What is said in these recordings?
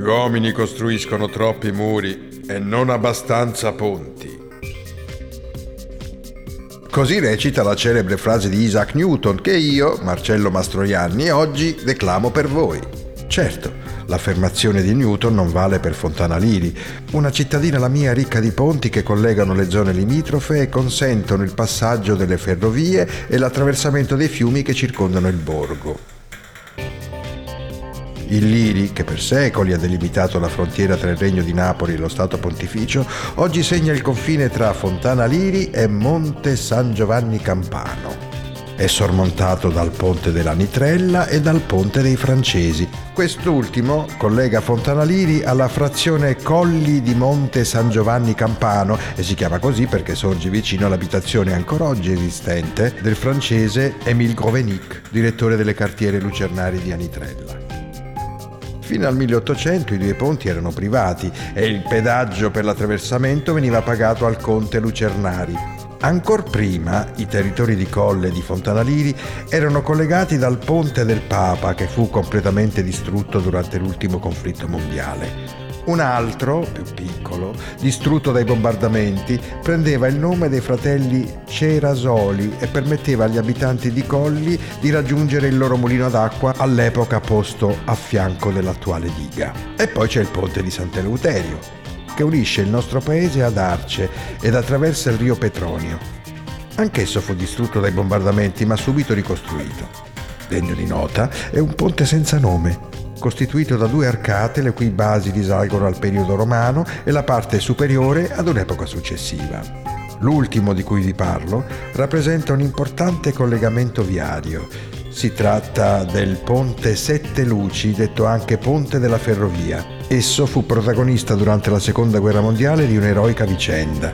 Gli uomini costruiscono troppi muri e non abbastanza ponti. Così recita la celebre frase di Isaac Newton che io, Marcello Mastroianni, oggi declamo per voi. Certo, l'affermazione di Newton non vale per Fontana Liri, una cittadina la mia ricca di ponti che collegano le zone limitrofe e consentono il passaggio delle ferrovie e l'attraversamento dei fiumi che circondano il borgo. Il Liri, che per secoli ha delimitato la frontiera tra il Regno di Napoli e lo Stato Pontificio, oggi segna il confine tra Fontana Liri e Monte San Giovanni Campano. È sormontato dal ponte della Nitrella e dal ponte dei Francesi. Quest'ultimo collega Fontana Liri alla frazione Colli di Monte San Giovanni Campano e si chiama così perché sorge vicino all'abitazione ancora oggi esistente del francese Émile Grovenic, direttore delle cartiere lucernari di Anitrella. Fino al 1800 i due ponti erano privati e il pedaggio per l'attraversamento veniva pagato al conte Lucernari. Ancor prima i territori di Colle e di Fontanaliri erano collegati dal ponte del Papa che fu completamente distrutto durante l'ultimo conflitto mondiale. Un altro, più piccolo, distrutto dai bombardamenti, prendeva il nome dei fratelli Cerasoli e permetteva agli abitanti di Colli di raggiungere il loro mulino d'acqua all'epoca posto a fianco dell'attuale diga. E poi c'è il ponte di Sant'Eleuterio, che unisce il nostro paese ad Arce ed attraversa il rio Petronio. Anch'esso fu distrutto dai bombardamenti ma subito ricostruito. Degno di nota è un ponte senza nome, costituito da due arcate le cui basi risalgono al periodo romano e la parte superiore ad un'epoca successiva. L'ultimo di cui vi parlo rappresenta un importante collegamento viario. Si tratta del Ponte Sette Luci, detto anche Ponte della Ferrovia. Esso fu protagonista durante la Seconda Guerra Mondiale di un'eroica vicenda.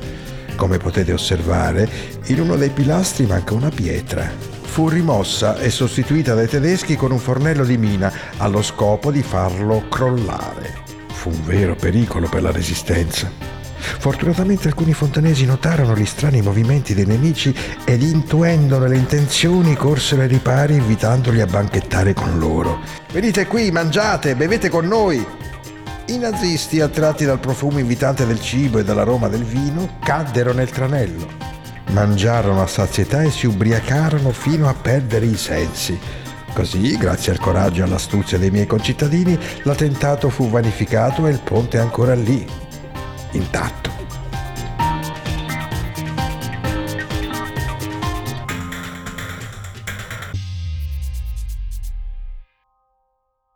Come potete osservare, in uno dei pilastri manca una pietra, fu rimossa e sostituita dai tedeschi con un fornello di mina allo scopo di farlo crollare. Fu un vero pericolo per la resistenza. Fortunatamente alcuni fontanesi notarono gli strani movimenti dei nemici ed intuendone le intenzioni corsero ai ripari invitandoli a banchettare con loro. Venite qui, mangiate, bevete con noi. I nazisti, attratti dal profumo invitante del cibo e dall'aroma del vino, caddero nel tranello mangiarono a sazietà e si ubriacarono fino a perdere i sensi. Così, grazie al coraggio e all'astuzia dei miei concittadini, l'attentato fu vanificato e il ponte è ancora lì, intatto.